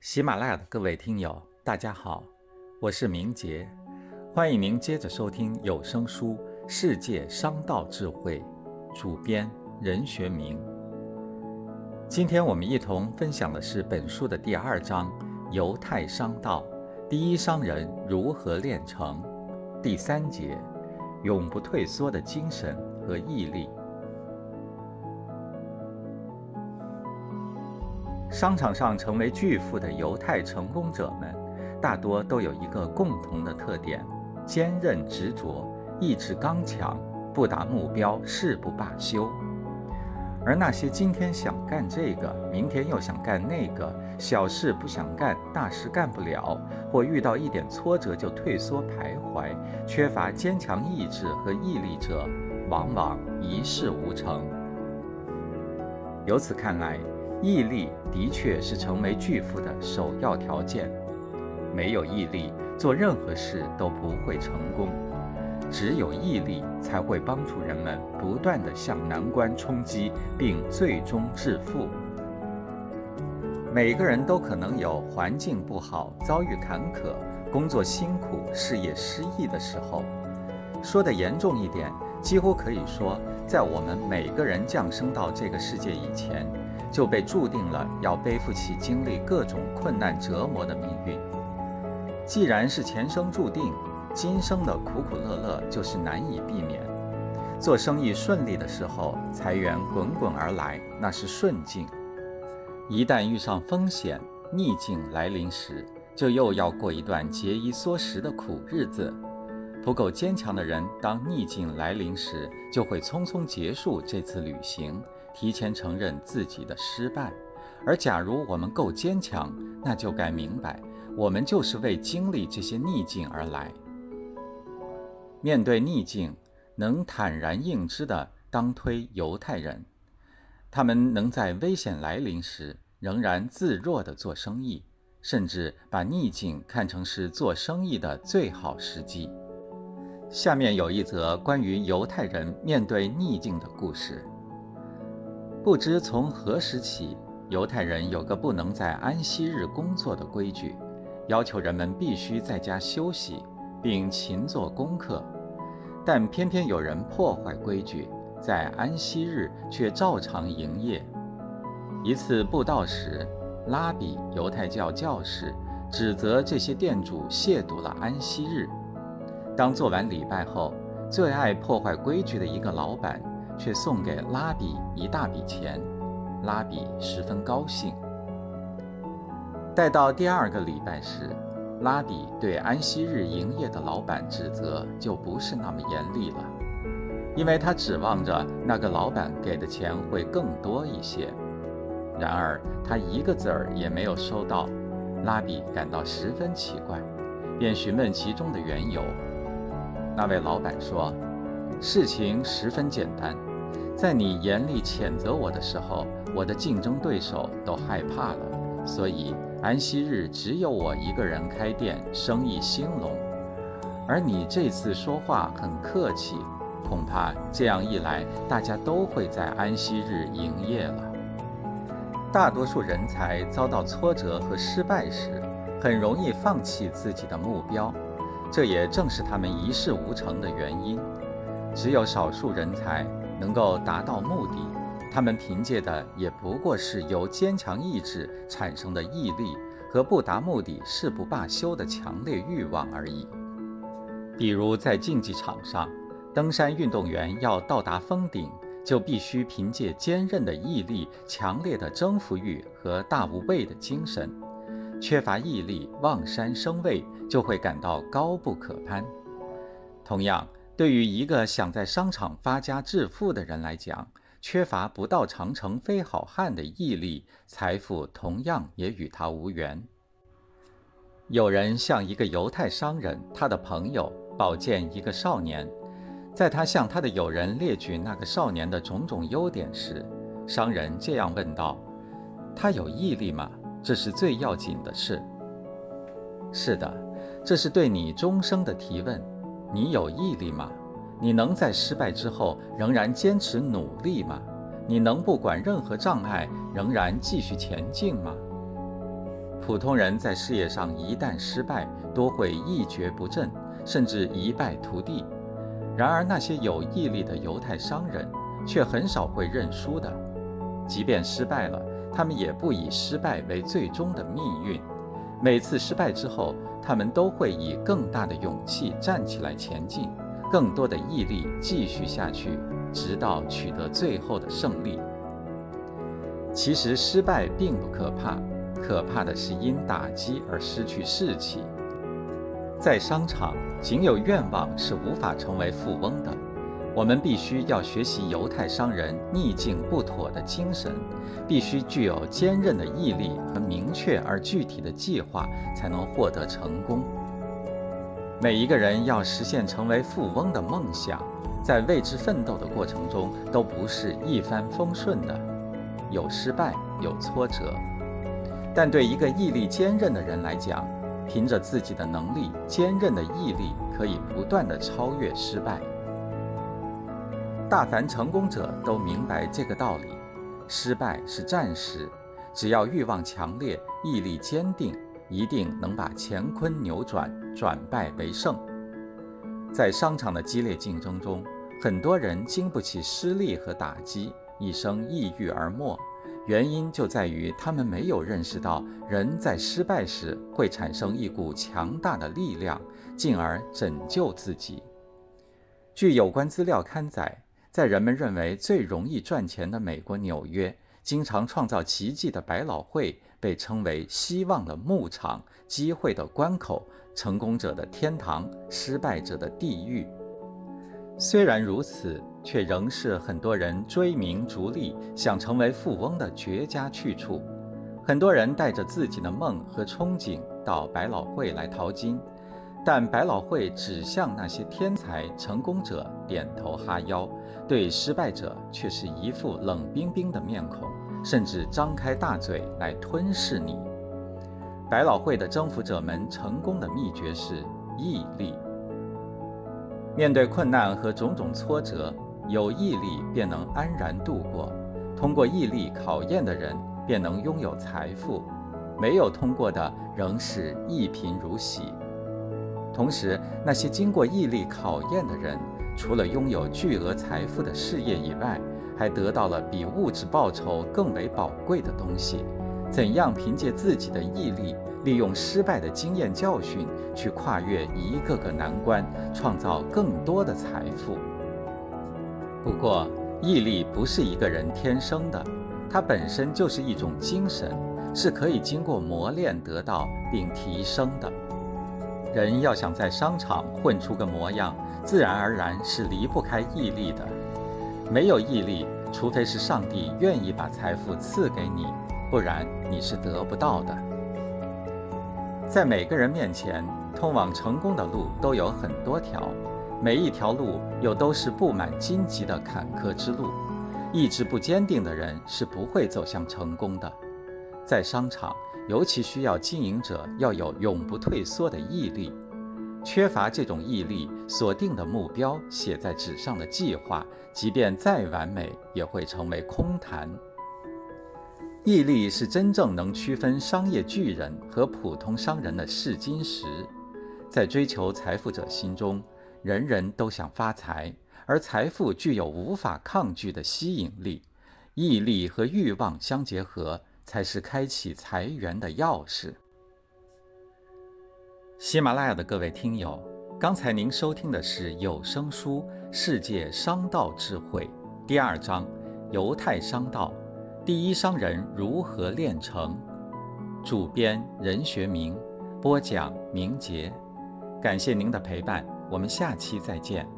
喜马拉雅的各位听友，大家好，我是明杰，欢迎您接着收听有声书《世界商道智慧》，主编任学明。今天我们一同分享的是本书的第二章《犹太商道》，第一商人如何炼成，第三节永不退缩的精神和毅力。商场上成为巨富的犹太成功者们，大多都有一个共同的特点：坚韧执着，意志刚强，不达目标誓不罢休。而那些今天想干这个，明天又想干那个，小事不想干，大事干不了，或遇到一点挫折就退缩徘徊，缺乏坚强意志和毅力者，往往一事无成。由此看来，毅力的确是成为巨富的首要条件。没有毅力，做任何事都不会成功。只有毅力，才会帮助人们不断地向难关冲击，并最终致富。每个人都可能有环境不好、遭遇坎坷、工作辛苦、事业失意的时候。说得严重一点，几乎可以说，在我们每个人降生到这个世界以前。就被注定了要背负起经历各种困难折磨的命运。既然是前生注定，今生的苦苦乐乐就是难以避免。做生意顺利的时候，财源滚滚而来，那是顺境；一旦遇上风险、逆境来临时，就又要过一段节衣缩食的苦日子。不够坚强的人，当逆境来临时，就会匆匆结束这次旅行。提前承认自己的失败，而假如我们够坚强，那就该明白，我们就是为经历这些逆境而来。面对逆境，能坦然应之的，当推犹太人，他们能在危险来临时仍然自若地做生意，甚至把逆境看成是做生意的最好时机。下面有一则关于犹太人面对逆境的故事。不知从何时起，犹太人有个不能在安息日工作的规矩，要求人们必须在家休息，并勤做功课。但偏偏有人破坏规矩，在安息日却照常营业。一次布道时，拉比犹太教教士指责这些店主亵渎了安息日。当做完礼拜后，最爱破坏规矩的一个老板。却送给拉比一大笔钱，拉比十分高兴。待到第二个礼拜时，拉比对安息日营业的老板指责就不是那么严厉了，因为他指望着那个老板给的钱会更多一些。然而他一个子儿也没有收到，拉比感到十分奇怪，便询问其中的缘由。那位老板说：“事情十分简单。”在你严厉谴责我的时候，我的竞争对手都害怕了，所以安息日只有我一个人开店，生意兴隆。而你这次说话很客气，恐怕这样一来，大家都会在安息日营业了。大多数人才遭到挫折和失败时，很容易放弃自己的目标，这也正是他们一事无成的原因。只有少数人才。能够达到目的，他们凭借的也不过是由坚强意志产生的毅力和不达目的誓不罢休的强烈欲望而已。比如在竞技场上，登山运动员要到达峰顶，就必须凭借坚韧的毅力、强烈的征服欲和大无畏的精神。缺乏毅力，望山生畏，就会感到高不可攀。同样。对于一个想在商场发家致富的人来讲，缺乏不到长城非好汉的毅力，财富同样也与他无缘。有人向一个犹太商人，他的朋友保荐一个少年，在他向他的友人列举那个少年的种种优点时，商人这样问道：“他有毅力吗？这是最要紧的事。”“是的，这是对你终生的提问。”你有毅力吗？你能在失败之后仍然坚持努力吗？你能不管任何障碍仍然继续前进吗？普通人在事业上一旦失败，多会一蹶不振，甚至一败涂地。然而，那些有毅力的犹太商人却很少会认输的。即便失败了，他们也不以失败为最终的命运。每次失败之后，他们都会以更大的勇气站起来前进，更多的毅力继续下去，直到取得最后的胜利。其实，失败并不可怕，可怕的是因打击而失去士气。在商场，仅有愿望是无法成为富翁的。我们必须要学习犹太商人逆境不妥的精神，必须具有坚韧的毅力和明确而具体的计划，才能获得成功。每一个人要实现成为富翁的梦想，在为之奋斗的过程中，都不是一帆风顺的，有失败，有挫折。但对一个毅力坚韧的人来讲，凭着自己的能力、坚韧的毅力，可以不断地超越失败。大凡成功者都明白这个道理：失败是暂时，只要欲望强烈、毅力坚定，一定能把乾坤扭转，转败为胜。在商场的激烈竞争中，很多人经不起失利和打击，一生抑郁而没。原因就在于他们没有认识到，人在失败时会产生一股强大的力量，进而拯救自己。据有关资料刊载，在人们认为最容易赚钱的美国纽约，经常创造奇迹的百老汇被称为“希望的牧场”、“机会的关口”、“成功者的天堂”、“失败者的地狱”。虽然如此。却仍是很多人追名逐利、想成为富翁的绝佳去处。很多人带着自己的梦和憧憬到百老汇来淘金，但百老汇只向那些天才成功者点头哈腰，对失败者却是一副冷冰冰的面孔，甚至张开大嘴来吞噬你。百老汇的征服者们成功的秘诀是毅力。面对困难和种种挫折。有毅力便能安然度过，通过毅力考验的人便能拥有财富，没有通过的仍是一贫如洗。同时，那些经过毅力考验的人，除了拥有巨额财富的事业以外，还得到了比物质报酬更为宝贵的东西：怎样凭借自己的毅力，利用失败的经验教训，去跨越一个个难关，创造更多的财富。不过，毅力不是一个人天生的，它本身就是一种精神，是可以经过磨练得到并提升的。人要想在商场混出个模样，自然而然是离不开毅力的。没有毅力，除非是上帝愿意把财富赐给你，不然你是得不到的。在每个人面前，通往成功的路都有很多条。每一条路又都是布满荆棘的坎坷之路，意志不坚定的人是不会走向成功的。在商场，尤其需要经营者要有永不退缩的毅力。缺乏这种毅力，锁定的目标、写在纸上的计划，即便再完美，也会成为空谈。毅力是真正能区分商业巨人和普通商人的试金石，在追求财富者心中。人人都想发财，而财富具有无法抗拒的吸引力，毅力和欲望相结合，才是开启财源的钥匙。喜马拉雅的各位听友，刚才您收听的是有声书《世界商道智慧》第二章：犹太商道，第一商人如何炼成？主编任学明，播讲明杰，感谢您的陪伴。我们下期再见。